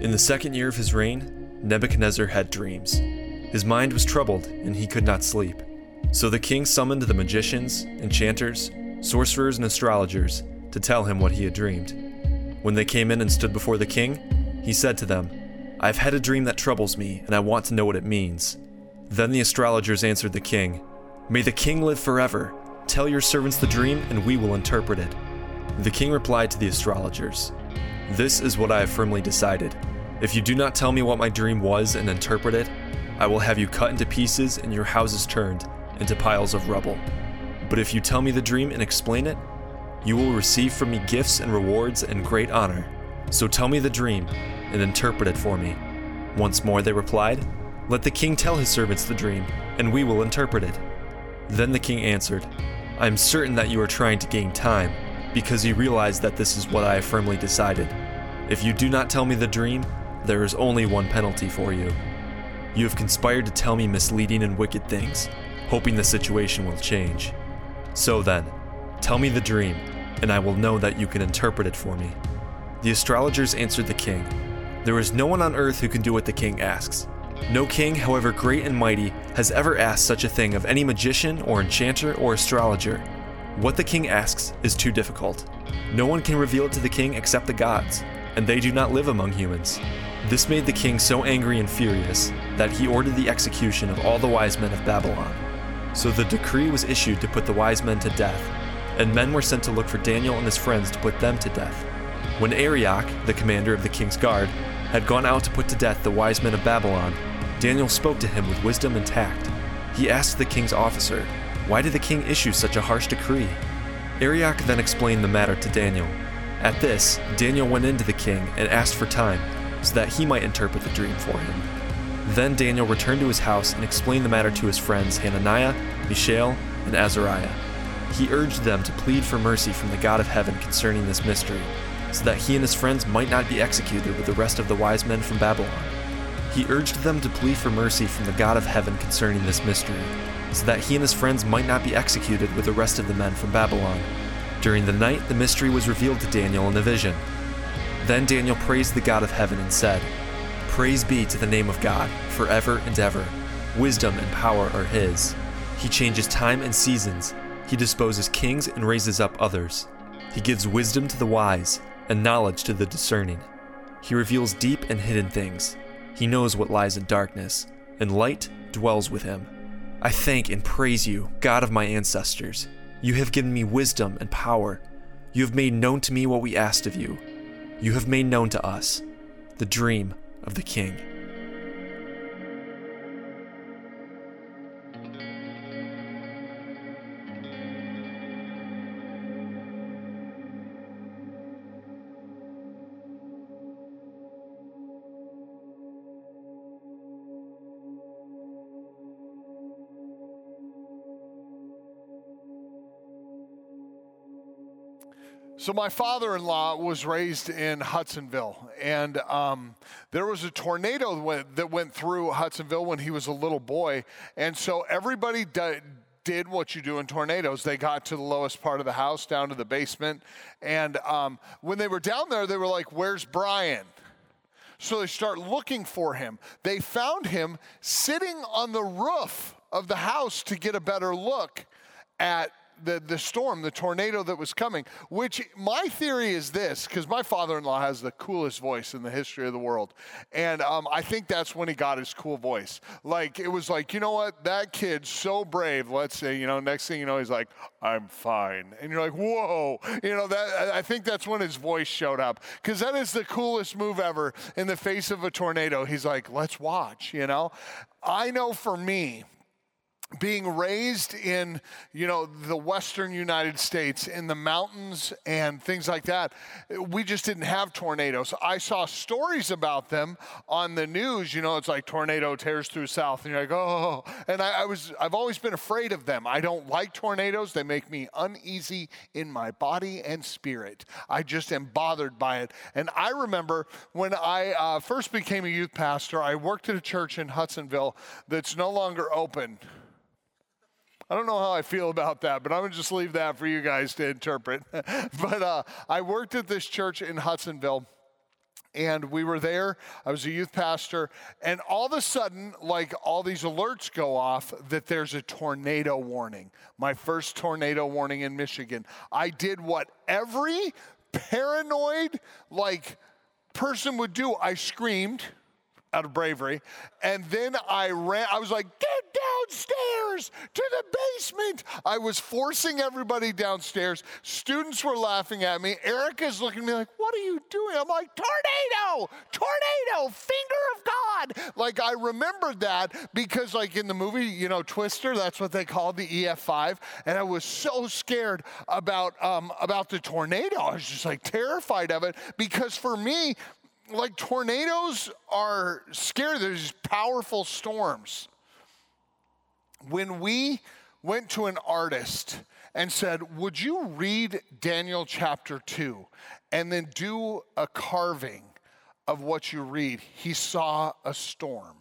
In the second year of his reign, Nebuchadnezzar had dreams. His mind was troubled, and he could not sleep. So the king summoned the magicians, enchanters, sorcerers, and astrologers to tell him what he had dreamed. When they came in and stood before the king, he said to them, I have had a dream that troubles me, and I want to know what it means. Then the astrologers answered the king, May the king live forever. Tell your servants the dream, and we will interpret it. The king replied to the astrologers, This is what I have firmly decided. If you do not tell me what my dream was and interpret it, I will have you cut into pieces and your houses turned into piles of rubble. But if you tell me the dream and explain it, you will receive from me gifts and rewards and great honor. So tell me the dream and interpret it for me. Once more they replied, Let the king tell his servants the dream, and we will interpret it. Then the king answered, I am certain that you are trying to gain time, because you realize that this is what I have firmly decided. If you do not tell me the dream, there is only one penalty for you. You have conspired to tell me misleading and wicked things, hoping the situation will change. So then, tell me the dream, and I will know that you can interpret it for me. The astrologers answered the king There is no one on earth who can do what the king asks. No king, however great and mighty, has ever asked such a thing of any magician or enchanter or astrologer. What the king asks is too difficult. No one can reveal it to the king except the gods, and they do not live among humans. This made the king so angry and furious that he ordered the execution of all the wise men of Babylon. So the decree was issued to put the wise men to death, and men were sent to look for Daniel and his friends to put them to death. When Arioch, the commander of the king's guard, had gone out to put to death the wise men of Babylon, Daniel spoke to him with wisdom and tact. He asked the king's officer, Why did the king issue such a harsh decree? Arioch then explained the matter to Daniel. At this, Daniel went in to the king and asked for time, so that he might interpret the dream for him. Then Daniel returned to his house and explained the matter to his friends Hananiah, Mishael, and Azariah. He urged them to plead for mercy from the God of heaven concerning this mystery, so that he and his friends might not be executed with the rest of the wise men from Babylon. He urged them to plead for mercy from the God of heaven concerning this mystery, so that he and his friends might not be executed with the rest of the men from Babylon. During the night, the mystery was revealed to Daniel in a vision. Then Daniel praised the God of heaven and said, Praise be to the name of God, forever and ever. Wisdom and power are his. He changes time and seasons. He disposes kings and raises up others. He gives wisdom to the wise and knowledge to the discerning. He reveals deep and hidden things. He knows what lies in darkness, and light dwells with him. I thank and praise you, God of my ancestors. You have given me wisdom and power. You have made known to me what we asked of you. You have made known to us the dream of the king. So my father-in-law was raised in Hudsonville, and um, there was a tornado that went, that went through Hudsonville when he was a little boy, and so everybody di- did what you do in tornadoes. They got to the lowest part of the house, down to the basement, and um, when they were down there, they were like, "Where's Brian?" So they start looking for him. They found him sitting on the roof of the house to get a better look at the, the storm, the tornado that was coming, which my theory is this, because my father in law has the coolest voice in the history of the world. And um, I think that's when he got his cool voice. Like, it was like, you know what? That kid's so brave. Let's say, you know, next thing you know, he's like, I'm fine. And you're like, whoa. You know, that I think that's when his voice showed up, because that is the coolest move ever in the face of a tornado. He's like, let's watch, you know? I know for me, being raised in you know the western united states in the mountains and things like that we just didn't have tornadoes. I saw stories about them on the news you know it's like tornado tears through south and you're like oh. And I, I was i've always been afraid of them. I don't like tornadoes. They make me uneasy in my body and spirit. I just am bothered by it. And i remember when i uh, first became a youth pastor i worked at a church in hudsonville that's no longer open I don't know how I feel about that, but I'm going to just leave that for you guys to interpret. but uh, I worked at this church in Hudsonville. and we were there. I was a youth pastor, and all of a sudden, like all these alerts go off that there's a tornado warning. My first tornado warning in Michigan. I did what every paranoid, like, person would do. I screamed out of bravery. And then I ran, I was like, get downstairs to the basement. I was forcing everybody downstairs. Students were laughing at me. Erica's looking at me like, what are you doing? I'm like, tornado, tornado, finger of God. Like I remembered that because like in the movie, you know, Twister, that's what they called the EF5. And I was so scared about, um, about the tornado. I was just like terrified of it because for me, like tornadoes are scary. There's powerful storms. When we went to an artist and said, Would you read Daniel chapter 2 and then do a carving of what you read? He saw a storm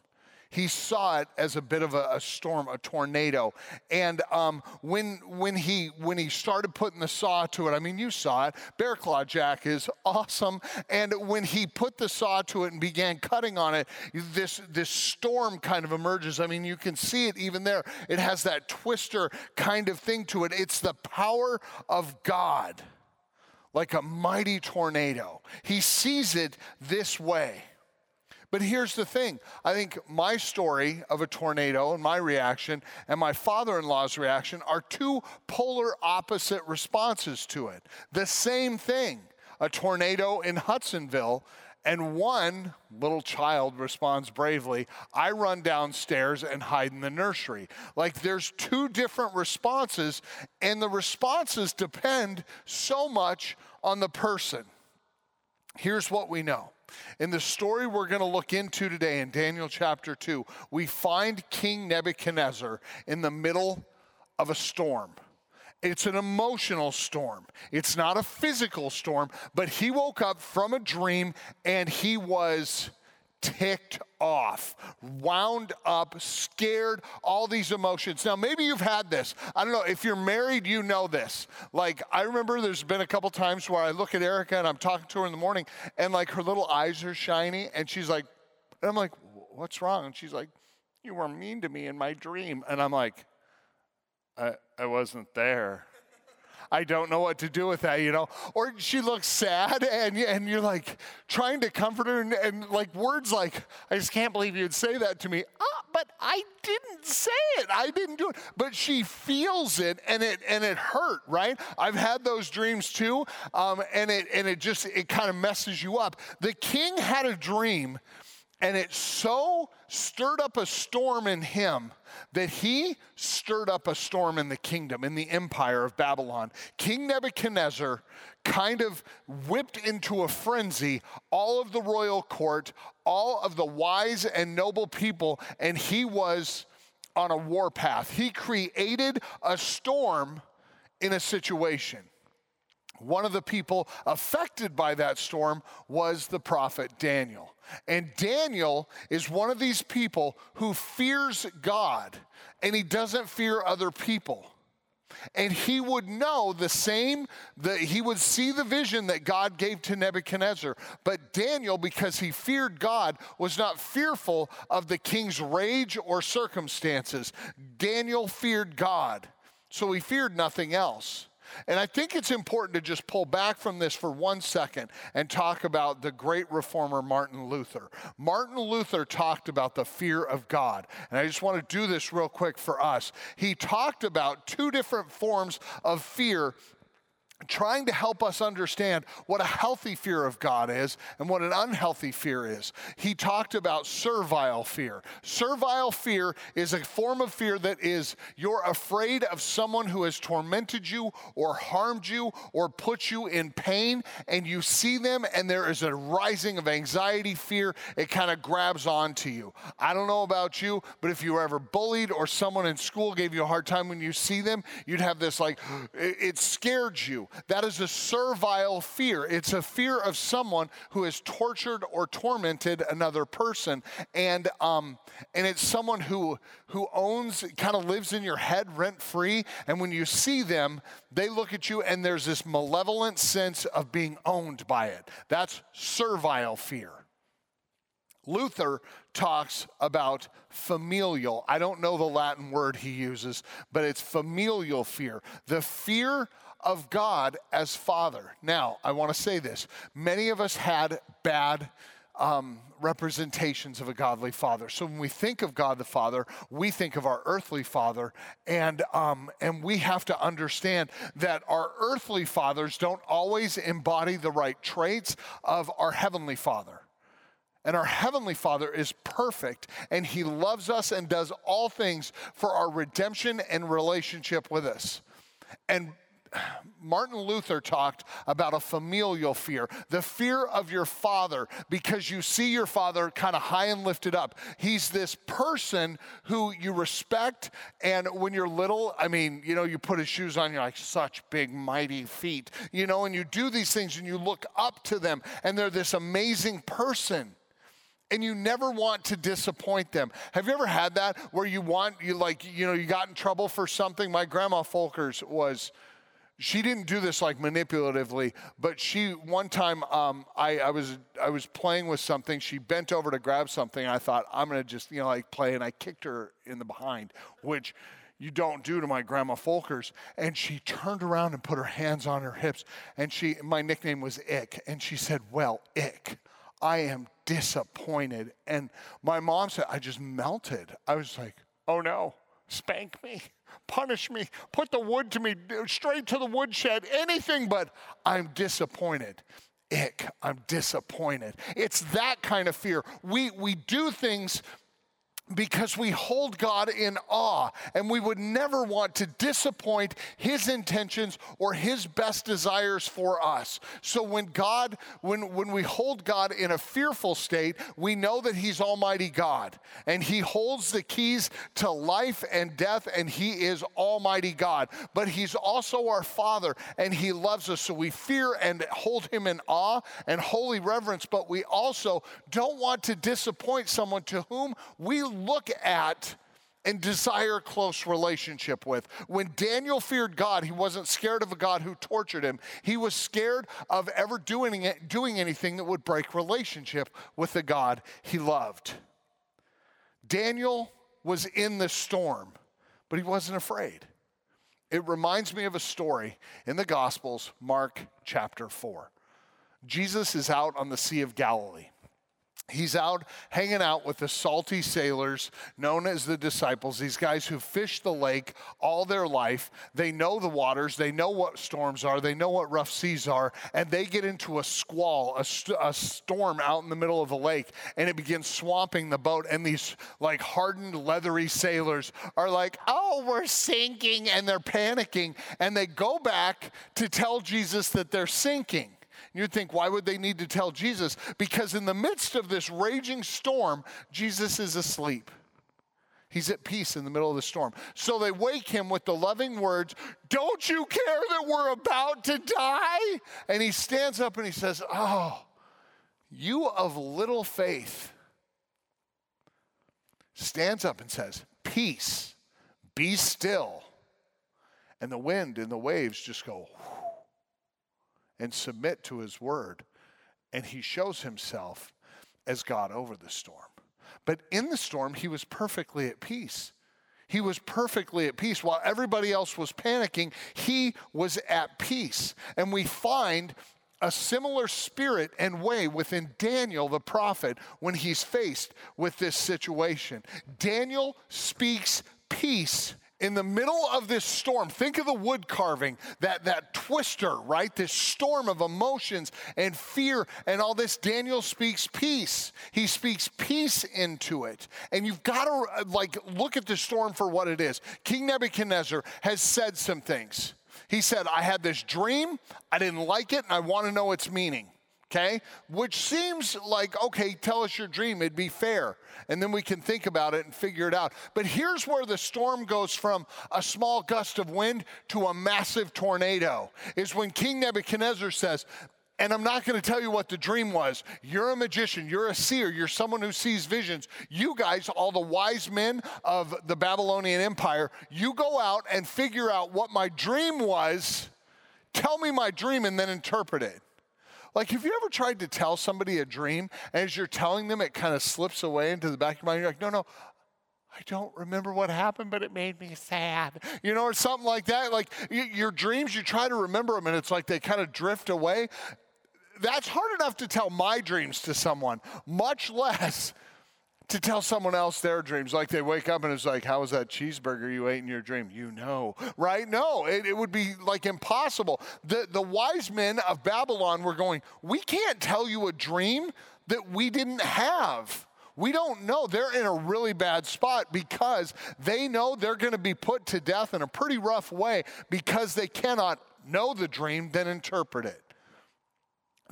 he saw it as a bit of a, a storm, a tornado. And um, when when he when he started putting the saw to it, I mean, you saw it. Bear Claw Jack is awesome. And when he put the saw to it and began cutting on it, this this storm kind of emerges. I mean, you can see it even there. It has that twister kind of thing to it. It's the power of God, like a mighty tornado. He sees it this way. But here's the thing I think my story of a tornado and my reaction and my father in law's reaction are two polar opposite responses to it. The same thing a tornado in Hudsonville. And one little child responds bravely, I run downstairs and hide in the nursery. Like there's two different responses, and the responses depend so much on the person. Here's what we know in the story we're going to look into today in Daniel chapter 2, we find King Nebuchadnezzar in the middle of a storm. It's an emotional storm. It's not a physical storm, but he woke up from a dream and he was ticked off, wound up, scared, all these emotions. Now, maybe you've had this. I don't know. If you're married, you know this. Like, I remember there's been a couple times where I look at Erica and I'm talking to her in the morning, and like her little eyes are shiny, and she's like, and I'm like, what's wrong? And she's like, you were mean to me in my dream. And I'm like, I, I wasn't there. I don't know what to do with that, you know. Or she looks sad and, and you're like trying to comfort her and, and like words like, I just can't believe you'd say that to me. Ah, but I didn't say it. I didn't do it. But she feels it and it and it hurt, right? I've had those dreams too. Um, and it and it just it kind of messes you up. The king had a dream and it so stirred up a storm in him that he stirred up a storm in the kingdom, in the empire of Babylon. King Nebuchadnezzar kind of whipped into a frenzy all of the royal court, all of the wise and noble people, and he was on a warpath. He created a storm in a situation. One of the people affected by that storm was the prophet Daniel. And Daniel is one of these people who fears God and he doesn't fear other people. And he would know the same, that he would see the vision that God gave to Nebuchadnezzar. But Daniel, because he feared God, was not fearful of the king's rage or circumstances. Daniel feared God, so he feared nothing else. And I think it's important to just pull back from this for one second and talk about the great reformer Martin Luther. Martin Luther talked about the fear of God. And I just want to do this real quick for us. He talked about two different forms of fear trying to help us understand what a healthy fear of God is and what an unhealthy fear is. He talked about servile fear. Servile fear is a form of fear that is you're afraid of someone who has tormented you or harmed you or put you in pain, and you see them, and there is a rising of anxiety, fear. It kind of grabs onto you. I don't know about you, but if you were ever bullied or someone in school gave you a hard time when you see them, you'd have this like, it scared you. That is a servile fear. It's a fear of someone who has tortured or tormented another person, and um, and it's someone who who owns, kind of lives in your head rent free. And when you see them, they look at you, and there's this malevolent sense of being owned by it. That's servile fear. Luther talks about familial. I don't know the Latin word he uses, but it's familial fear. The fear of God as Father. Now, I want to say this. Many of us had bad um, representations of a godly father. So when we think of God the Father, we think of our earthly father, and um, and we have to understand that our earthly fathers don't always embody the right traits of our heavenly Father. And our Heavenly Father is perfect, and He loves us and does all things for our redemption and relationship with us. And Martin Luther talked about a familial fear, the fear of your father, because you see your father kind of high and lifted up. He's this person who you respect, and when you're little, I mean, you know, you put his shoes on, you're like, such big, mighty feet, you know, and you do these things and you look up to them, and they're this amazing person and you never want to disappoint them. Have you ever had that where you want you like you know you got in trouble for something? My grandma Folkers was she didn't do this like manipulatively, but she one time um, I, I was I was playing with something. She bent over to grab something. I thought I'm gonna just you know like play, and I kicked her in the behind, which you don't do to my grandma Folkers. And she turned around and put her hands on her hips, and she my nickname was Ick, and she said, "Well, Ick." I am disappointed. And my mom said, I just melted. I was like, oh no, spank me, punish me, put the wood to me, straight to the woodshed, anything but I'm disappointed. Ick, I'm disappointed. It's that kind of fear. We, we do things because we hold God in awe and we would never want to disappoint his intentions or his best desires for us. So when God when when we hold God in a fearful state, we know that he's almighty God and he holds the keys to life and death and he is almighty God. But he's also our father and he loves us so we fear and hold him in awe and holy reverence, but we also don't want to disappoint someone to whom we look at and desire close relationship with. When Daniel feared God, he wasn't scared of a God who tortured him. He was scared of ever doing, it, doing anything that would break relationship with the God he loved. Daniel was in the storm, but he wasn't afraid. It reminds me of a story in the Gospels, Mark chapter 4. Jesus is out on the Sea of Galilee. He's out hanging out with the salty sailors known as the disciples, these guys who fish the lake all their life. They know the waters, they know what storms are, they know what rough seas are, and they get into a squall, a, st- a storm out in the middle of the lake, and it begins swamping the boat. And these like hardened, leathery sailors are like, oh, we're sinking, and they're panicking. And they go back to tell Jesus that they're sinking. You'd think, why would they need to tell Jesus? Because in the midst of this raging storm, Jesus is asleep. He's at peace in the middle of the storm. So they wake him with the loving words, Don't you care that we're about to die? And he stands up and he says, Oh, you of little faith. Stands up and says, Peace, be still. And the wind and the waves just go, and submit to his word. And he shows himself as God over the storm. But in the storm, he was perfectly at peace. He was perfectly at peace. While everybody else was panicking, he was at peace. And we find a similar spirit and way within Daniel the prophet when he's faced with this situation. Daniel speaks peace in the middle of this storm, think of the wood carving, that, that twister, right? This storm of emotions and fear and all this. Daniel speaks peace. He speaks peace into it. And you've got to uh, like look at the storm for what it is. King Nebuchadnezzar has said some things. He said, I had this dream, I didn't like it, and I want to know its meaning. Okay? Which seems like, okay, tell us your dream, it'd be fair. And then we can think about it and figure it out. But here's where the storm goes from a small gust of wind to a massive tornado is when King Nebuchadnezzar says, and I'm not going to tell you what the dream was. You're a magician, you're a seer, you're someone who sees visions. You guys, all the wise men of the Babylonian Empire, you go out and figure out what my dream was. Tell me my dream and then interpret it. Like, have you ever tried to tell somebody a dream, and as you're telling them, it kind of slips away into the back of your mind? You're like, no, no, I don't remember what happened, but it made me sad. You know, or something like that. Like, your dreams, you try to remember them, and it's like they kind of drift away. That's hard enough to tell my dreams to someone, much less to tell someone else their dreams. Like they wake up and it's like, how was that cheeseburger you ate in your dream? You know, right? No, it, it, would be like impossible. The, the wise men of Babylon were going, we can't tell you a dream that we didn't have. We don't know. They're in a really bad spot because they know they're going to be put to death in a pretty rough way because they cannot know the dream, then interpret it.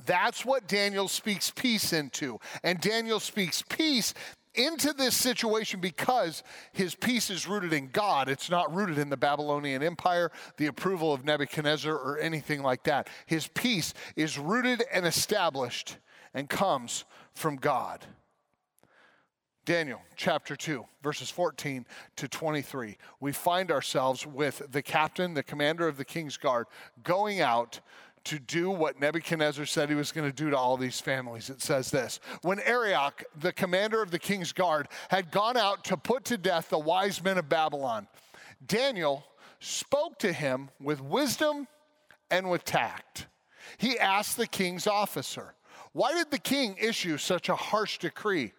That's what Daniel speaks peace into. And Daniel speaks peace into this situation because his peace is rooted in God. It's not rooted in the Babylonian Empire, the approval of Nebuchadnezzar, or anything like that. His peace is rooted and established and comes from God. Daniel chapter 2, verses 14 to 23. We find ourselves with the captain, the commander of the king's guard, going out to do what Nebuchadnezzar said he was going to do to all these families. It says this When Arioch, the commander of the king's guard, had gone out to put to death the wise men of Babylon, Daniel spoke to him with wisdom and with tact. He asked the king's officer, Why did the king issue such a harsh decree?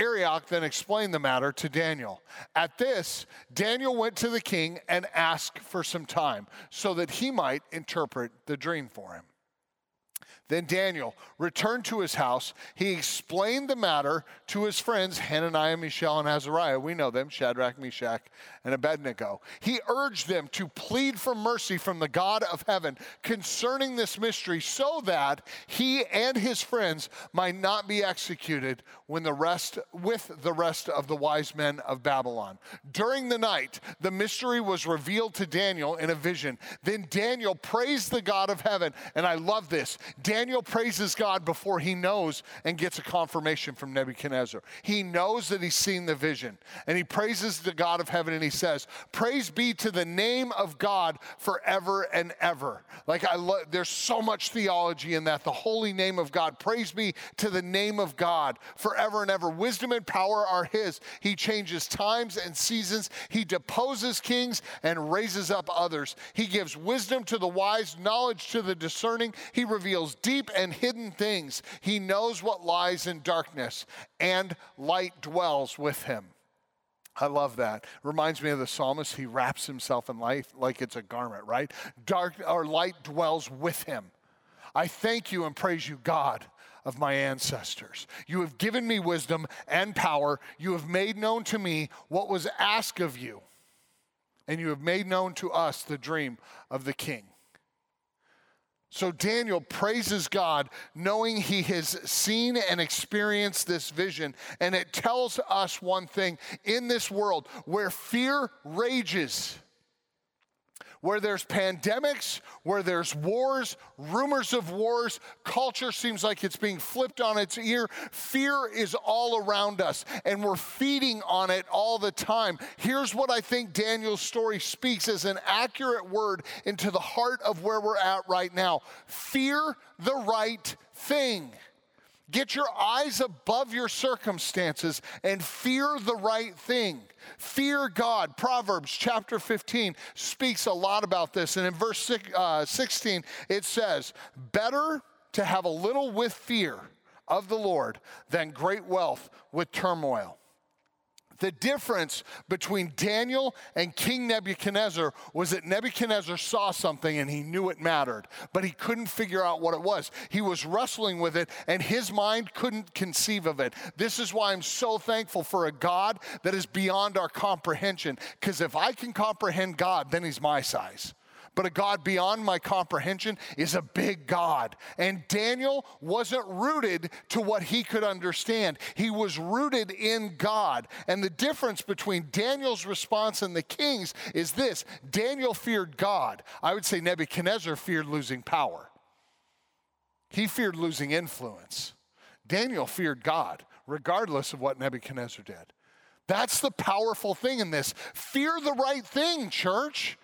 Arioch then explained the matter to Daniel. At this, Daniel went to the king and asked for some time so that he might interpret the dream for him. Then Daniel returned to his house. He explained the matter to his friends, Hananiah, Mishael, and Azariah. We know them, Shadrach, Meshach, and Abednego. He urged them to plead for mercy from the God of heaven concerning this mystery so that he and his friends might not be executed when the rest, with the rest of the wise men of Babylon. During the night, the mystery was revealed to Daniel in a vision. Then Daniel praised the God of heaven, and I love this. Daniel Daniel praises God before he knows and gets a confirmation from Nebuchadnezzar. He knows that he's seen the vision and he praises the God of heaven and he says, Praise be to the name of God forever and ever. Like I love, there's so much theology in that. The holy name of God. Praise be to the name of God forever and ever. Wisdom and power are his. He changes times and seasons. He deposes kings and raises up others. He gives wisdom to the wise, knowledge to the discerning. He reveals deep and hidden things. He knows what lies in darkness, and light dwells with him. I love that. Reminds me of the psalmist. He wraps himself in light like it's a garment, right? Dark or light dwells with him. I thank you and praise you, God of my ancestors. You have given me wisdom and power. You have made known to me what was asked of you, and you have made known to us the dream of the king. So Daniel praises God, knowing he has seen and experienced this vision. And it tells us one thing in this world where fear rages, where there's pandemics, where there's wars, rumors of wars, culture seems like it's being flipped on its ear. Fear is all around us, and we're feeding on it all the time. Here's what I think Daniel's story speaks as an accurate word into the heart of where we're at right now. Fear the right thing. Get your eyes above your circumstances and fear the right thing. Fear God. Proverbs chapter 15 speaks a lot about this. And in verse uh, 16, it says, Better to have a little with fear of the Lord than great wealth with turmoil. The difference between Daniel and King Nebuchadnezzar was that Nebuchadnezzar saw something and he knew it mattered, but he couldn't figure out what it was. He was wrestling with it and his mind couldn't conceive of it. This is why I'm so thankful for a God that is beyond our comprehension, because if I can comprehend God, then he's my size. But a God beyond my comprehension is a big God. And Daniel wasn't rooted to what he could understand, he was rooted in God. And the difference between Daniel's response and the king's is this Daniel feared God. I would say Nebuchadnezzar feared losing power, he feared losing influence. Daniel feared God, regardless of what Nebuchadnezzar did. That's the powerful thing in this. Fear the right thing, church.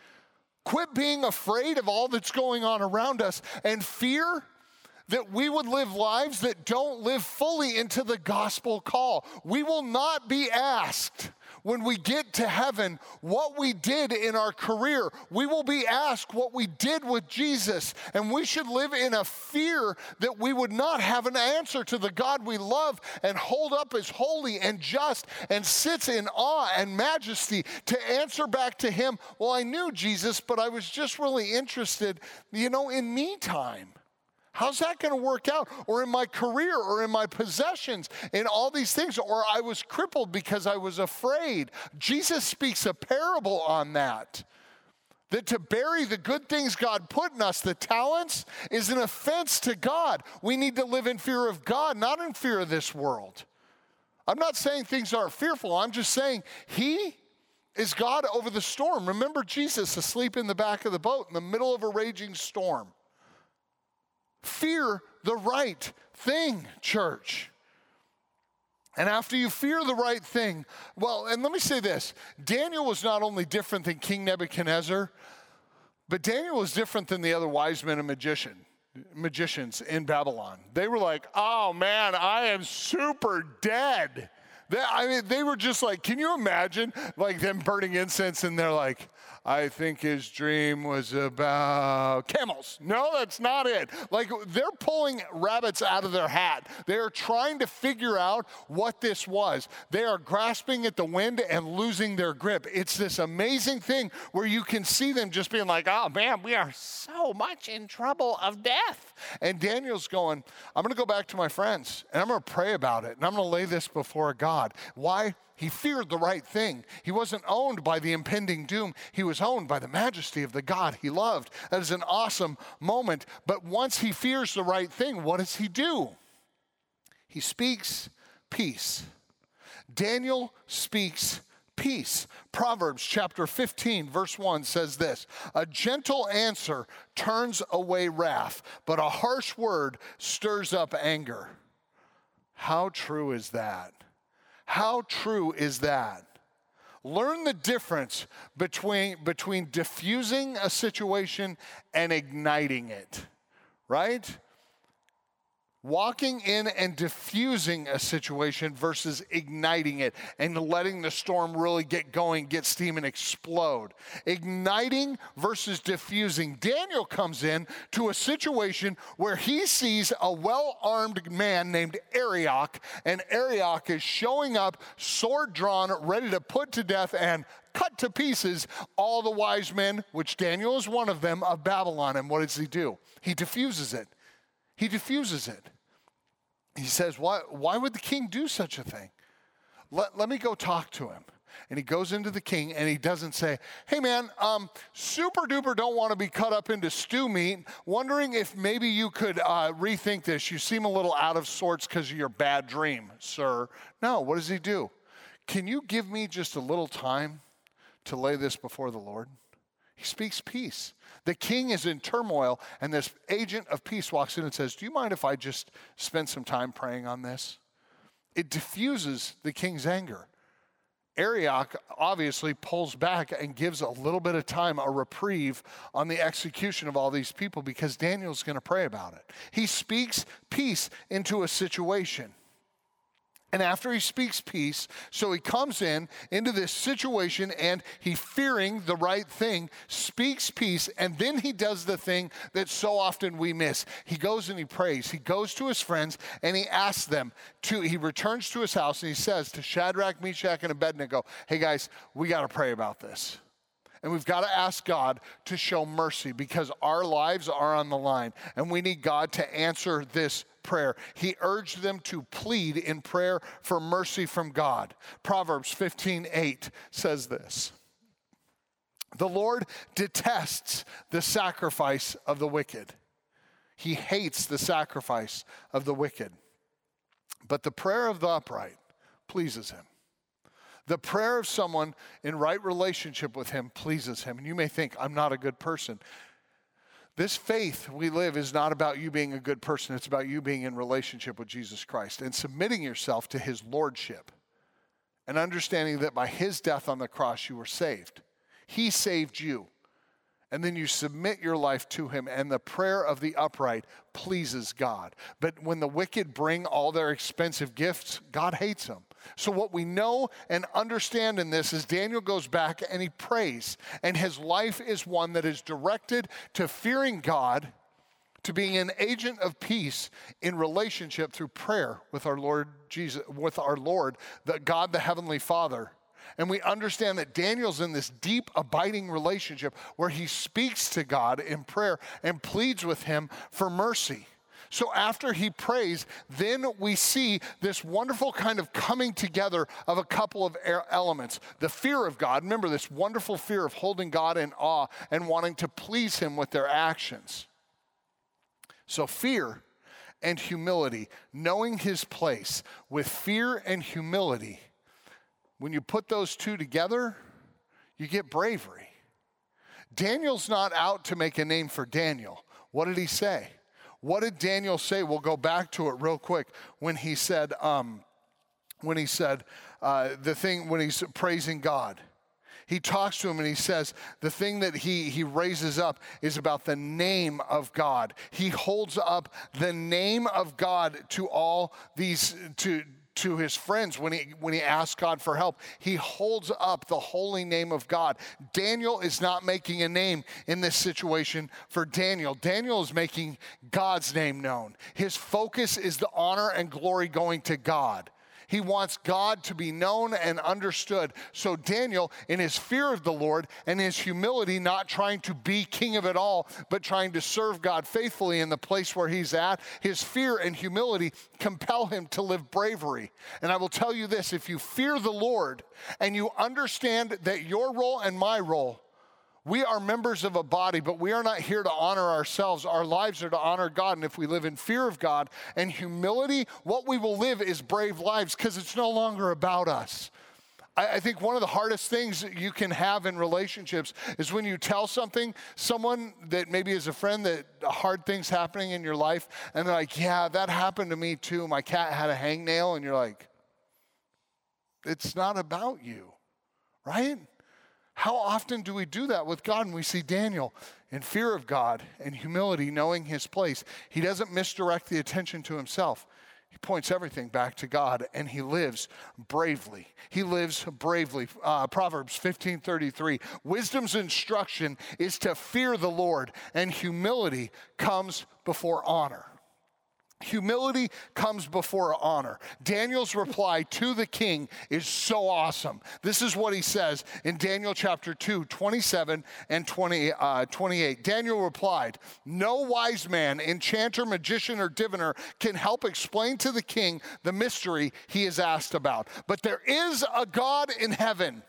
Quit being afraid of all that's going on around us and fear that we would live lives that don't live fully into the gospel call. We will not be asked when we get to heaven what we did in our career. We will be asked what we did with Jesus. And we should live in a fear that we would not have an answer to the God we love and hold up as holy and just and sits in awe and majesty to answer back to Him, Well, I knew Jesus, but I was just really interested, you know, in me time. How's that going to work out? Or in my career, or in my possessions, in all these things. Or I was crippled because I was afraid. Jesus speaks a parable on that. That to bury the good things God put in us, the talents, is an offense to God. We need to live in fear of God, not in fear of this world. I'm not saying things aren't fearful. I'm just saying He is God over the storm. Remember Jesus asleep in the back of the boat in the middle of a raging storm. Fear the right thing, church. And after you fear the right thing, well, and let me say this Daniel was not only different than King Nebuchadnezzar, but Daniel was different than the other wise men and magician, magicians in Babylon. They were like, oh man, I am super dead. They, I mean, they were just like, can you imagine like them burning incense and they're like, I think his dream was about camels. No, that's not it. Like they're pulling rabbits out of their hat. They're trying to figure out what this was. They are grasping at the wind and losing their grip. It's this amazing thing where you can see them just being like, oh man, we are so much in trouble of death. And Daniel's going, I'm going to go back to my friends and I'm going to pray about it and I'm going to lay this before God. Why? He feared the right thing. He wasn't owned by the impending doom. He was owned by the majesty of the God he loved. That is an awesome moment. But once he fears the right thing, what does he do? He speaks peace. Daniel speaks peace. Proverbs chapter 15, verse 1 says this A gentle answer turns away wrath, but a harsh word stirs up anger. How true is that? How true is that? Learn the difference between, between diffusing a situation and igniting it, right? Walking in and diffusing a situation versus igniting it and letting the storm really get going, get steam, and explode. Igniting versus diffusing. Daniel comes in to a situation where he sees a well armed man named Arioch, and Arioch is showing up, sword drawn, ready to put to death and cut to pieces all the wise men, which Daniel is one of them, of Babylon. And what does he do? He diffuses it. He diffuses it he says, why, why would the king do such a thing? Let, let me go talk to him. And he goes into the king and he doesn't say, Hey man, um, super duper don't want to be cut up into stew meat. Wondering if maybe you could uh, rethink this. You seem a little out of sorts because of your bad dream, sir. No, what does he do? Can you give me just a little time to lay this before the Lord? He speaks peace. The king is in turmoil, and this agent of peace walks in and says, Do you mind if I just spend some time praying on this? It diffuses the king's anger. Arioch obviously pulls back and gives a little bit of time, a reprieve on the execution of all these people because Daniel's going to pray about it. He speaks peace into a situation. And after he speaks peace, so he comes in into this situation and he fearing the right thing, speaks peace, and then he does the thing that so often we miss. He goes and he prays. He goes to his friends and he asks them to, he returns to his house and he says to Shadrach, Meshach, and Abednego, hey guys, we got to pray about this. And we've got to ask God to show mercy because our lives are on the line and we need God to answer this prayer. He urged them to plead in prayer for mercy from God. Proverbs 15 8 says this The Lord detests the sacrifice of the wicked. He hates the sacrifice of the wicked. But the prayer of the upright pleases him. The prayer of someone in right relationship with him pleases him. And you may think, I'm not a good person. This faith we live is not about you being a good person, it's about you being in relationship with Jesus Christ and submitting yourself to his lordship and understanding that by his death on the cross you were saved. He saved you. And then you submit your life to him, and the prayer of the upright pleases God. But when the wicked bring all their expensive gifts, God hates them. So, what we know and understand in this is Daniel goes back and he prays, and his life is one that is directed to fearing God, to being an agent of peace in relationship through prayer with our Lord Jesus, with our Lord, the God, the Heavenly Father. And we understand that Daniel's in this deep, abiding relationship where he speaks to God in prayer and pleads with him for mercy. So after he prays, then we see this wonderful kind of coming together of a couple of elements. The fear of God, remember this wonderful fear of holding God in awe and wanting to please him with their actions. So fear and humility, knowing his place with fear and humility when you put those two together, you get bravery. Daniel's not out to make a name for Daniel. What did he say? What did Daniel say? We'll go back to it real quick when he said, um, when he said uh, the thing when he's praising God. He talks to him and he says the thing that he, he raises up is about the name of God. He holds up the name of God to all these to to his friends when he when he asks God for help. He holds up the holy name of God. Daniel is not making a name in this situation for Daniel. Daniel is making God's name known. His focus is the honor and glory going to God. He wants God to be known and understood. So, Daniel, in his fear of the Lord and his humility, not trying to be king of it all, but trying to serve God faithfully in the place where he's at, his fear and humility compel him to live bravery. And I will tell you this if you fear the Lord and you understand that your role and my role we are members of a body, but we are not here to honor ourselves. Our lives are to honor God. And if we live in fear of God and humility, what we will live is brave lives because it's no longer about us. I, think one of the hardest things you can have in relationships is when you tell something, someone that maybe is a friend that hard things happening in your life, and they're like, Yeah, that happened to me too. My cat had a hangnail, and you're like, It's not about you, right? How often do we do that with God? And we see Daniel in fear of God and humility, knowing his place. He doesn't misdirect the attention to himself. He points everything back to God and he lives bravely. He lives bravely. Uh, Proverbs 15:33. Wisdom's instruction is to fear the Lord, and humility comes before honor. Humility comes before honor. Daniel's reply to the king is so awesome. This is what he says in Daniel chapter 2, 27 and 20, uh, 28. Daniel replied, No wise man, enchanter, magician, or diviner can help explain to the king the mystery he is asked about. But there is a God in heaven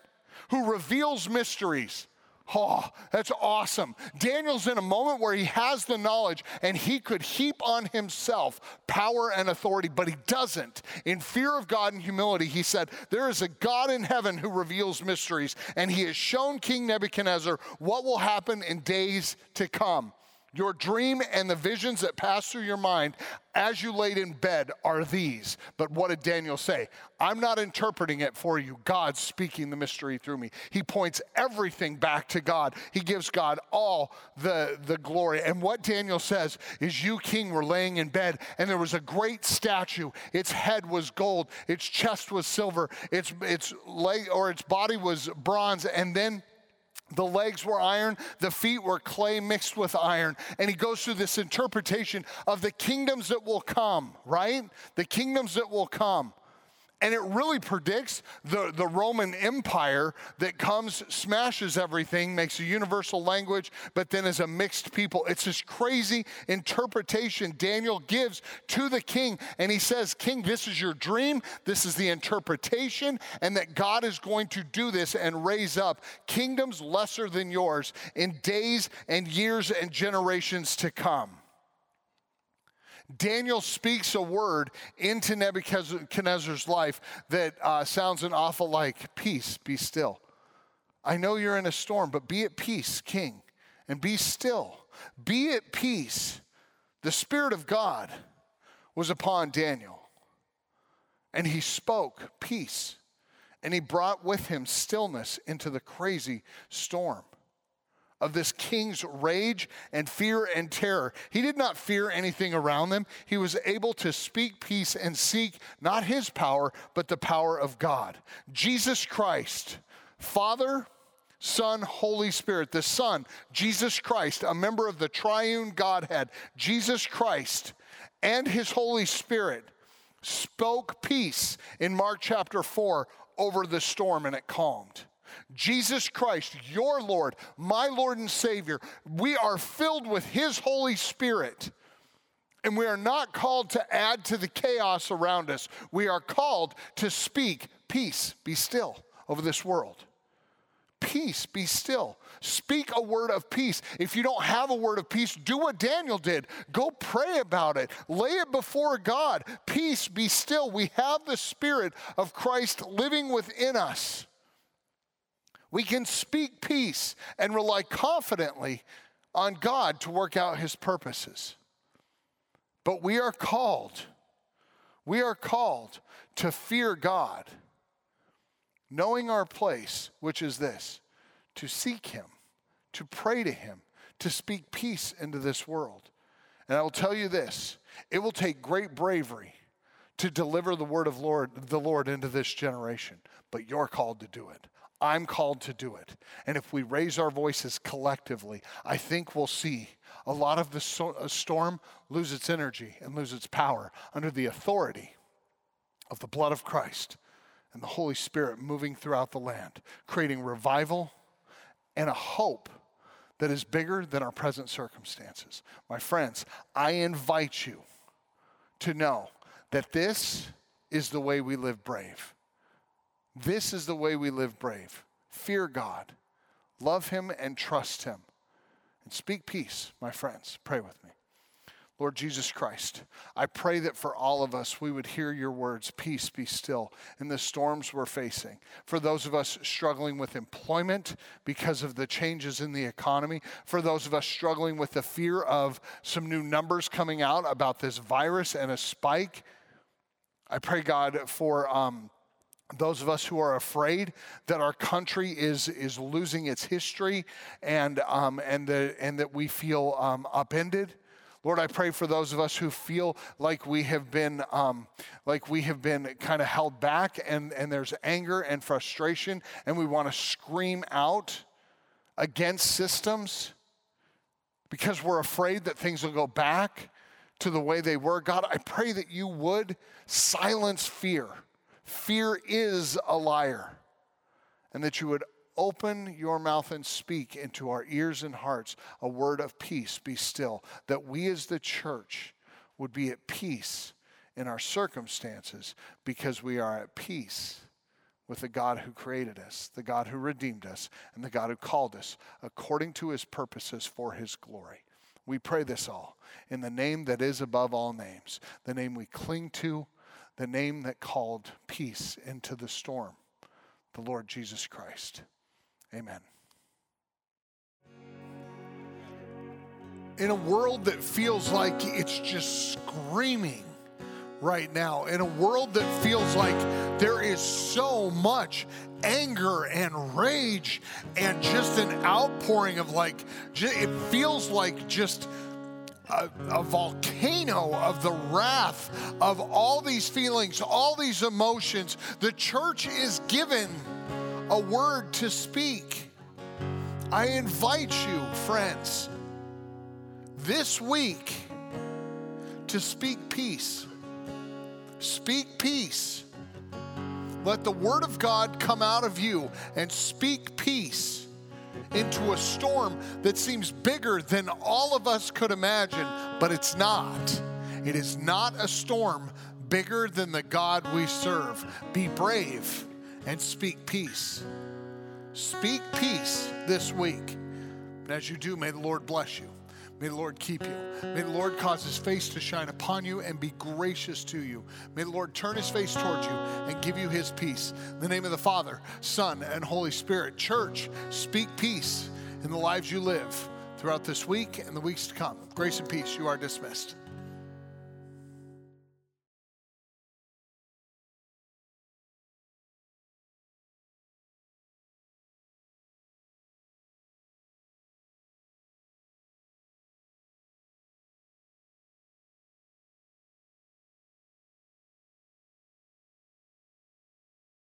who reveals mysteries. Oh, that's awesome. Daniel's in a moment where he has the knowledge and he could heap on himself power and authority, but he doesn't. In fear of God and humility, he said, There is a God in heaven who reveals mysteries, and he has shown King Nebuchadnezzar what will happen in days to come. Your dream and the visions that pass through your mind as you laid in bed are these. But what did Daniel say? I'm not interpreting it for you. God's speaking the mystery through me. He points everything back to God. He gives God all the, the glory. And what Daniel says is, You, king, were laying in bed, and there was a great statue. Its head was gold, its chest was silver, its, its leg or its body was bronze, and then the legs were iron, the feet were clay mixed with iron. And he goes through this interpretation of the kingdoms that will come, right? The kingdoms that will come. And it really predicts the, the Roman Empire that comes, smashes everything, makes a universal language, but then is a mixed people. It's this crazy interpretation Daniel gives to the king. And he says, King, this is your dream, this is the interpretation, and that God is going to do this and raise up kingdoms lesser than yours in days and years and generations to come. Daniel speaks a word into Nebuchadnezzar's life that uh, sounds an awful like peace, be still. I know you're in a storm, but be at peace, king, and be still. Be at peace. The Spirit of God was upon Daniel, and he spoke peace, and he brought with him stillness into the crazy storm of this king's rage and fear and terror. He did not fear anything around them. He was able to speak peace and seek not his power, but the power of God. Jesus Christ, Father, Son, Holy Spirit, the Son, Jesus Christ, a member of the triune Godhead, Jesus Christ, and his Holy Spirit spoke peace in Mark chapter 4 over the storm and it calmed. Jesus Christ, your Lord, my Lord and Savior, we are filled with His Holy Spirit. And we are not called to add to the chaos around us. We are called to speak peace, be still over this world. Peace, be still. Speak a word of peace. If you don't have a word of peace, do what Daniel did. Go pray about it. Lay it before God. Peace, be still. We have the Spirit of Christ living within us. We can speak peace and rely confidently on God to work out his purposes. But we are called, we are called to fear God, knowing our place, which is this to seek him, to pray to him, to speak peace into this world. And I will tell you this it will take great bravery to deliver the word of Lord, the Lord into this generation, but you're called to do it. I'm called to do it. And if we raise our voices collectively, I think we'll see a lot of the so- uh, storm lose its energy and lose its power under the authority of the blood of Christ and the Holy Spirit moving throughout the land, creating revival and a hope that is bigger than our present circumstances. My friends, I invite you to know that this is the way we live brave. This is the way we live brave. Fear God, love Him, and trust Him. And speak peace, my friends. Pray with me. Lord Jesus Christ, I pray that for all of us, we would hear your words, peace be still, in the storms we're facing. For those of us struggling with employment because of the changes in the economy, for those of us struggling with the fear of some new numbers coming out about this virus and a spike, I pray, God, for. Um, those of us who are afraid that our country is, is losing its history and, um, and, the, and that we feel um, upended. Lord, I pray for those of us who feel like we have been, um, like we have been kind of held back and, and there's anger and frustration and we want to scream out against systems because we're afraid that things will go back to the way they were. God, I pray that you would silence fear fear is a liar, and that you would open your mouth and speak into our ears and hearts a word of peace, be still, that we as the church would be at peace in our circumstances because we are at peace with the God who created us, the God who redeemed us, and the God who called us according to his purposes for his glory. We pray this all in the name that is above all names, the name we cling to the name that called peace into the storm, the Lord Jesus Christ. Amen. In a world that feels like it's just screaming right now, in a world that feels like there is so much anger and rage and just an outpouring of like, it feels like just a, a, volcano of the wrath of all these feelings, all these emotions. The church is given a word to speak. I invite you, friends, this week to speak peace. Speak peace. Let the word of God come out of you and speak peace into a storm that seems bigger than all of us could imagine, but it's not. It is not a storm bigger than the God we serve. Be brave and speak peace. Speak peace this week. And as you do, may the Lord bless you. May the Lord keep you. May the Lord cause his face to shine upon you and be gracious to you. May the Lord turn his face towards you and give you his peace. In the name of the Father, Son, and Holy Spirit. Church, speak peace in the lives you live throughout this week and the weeks to come. Grace and peace. You are dismissed.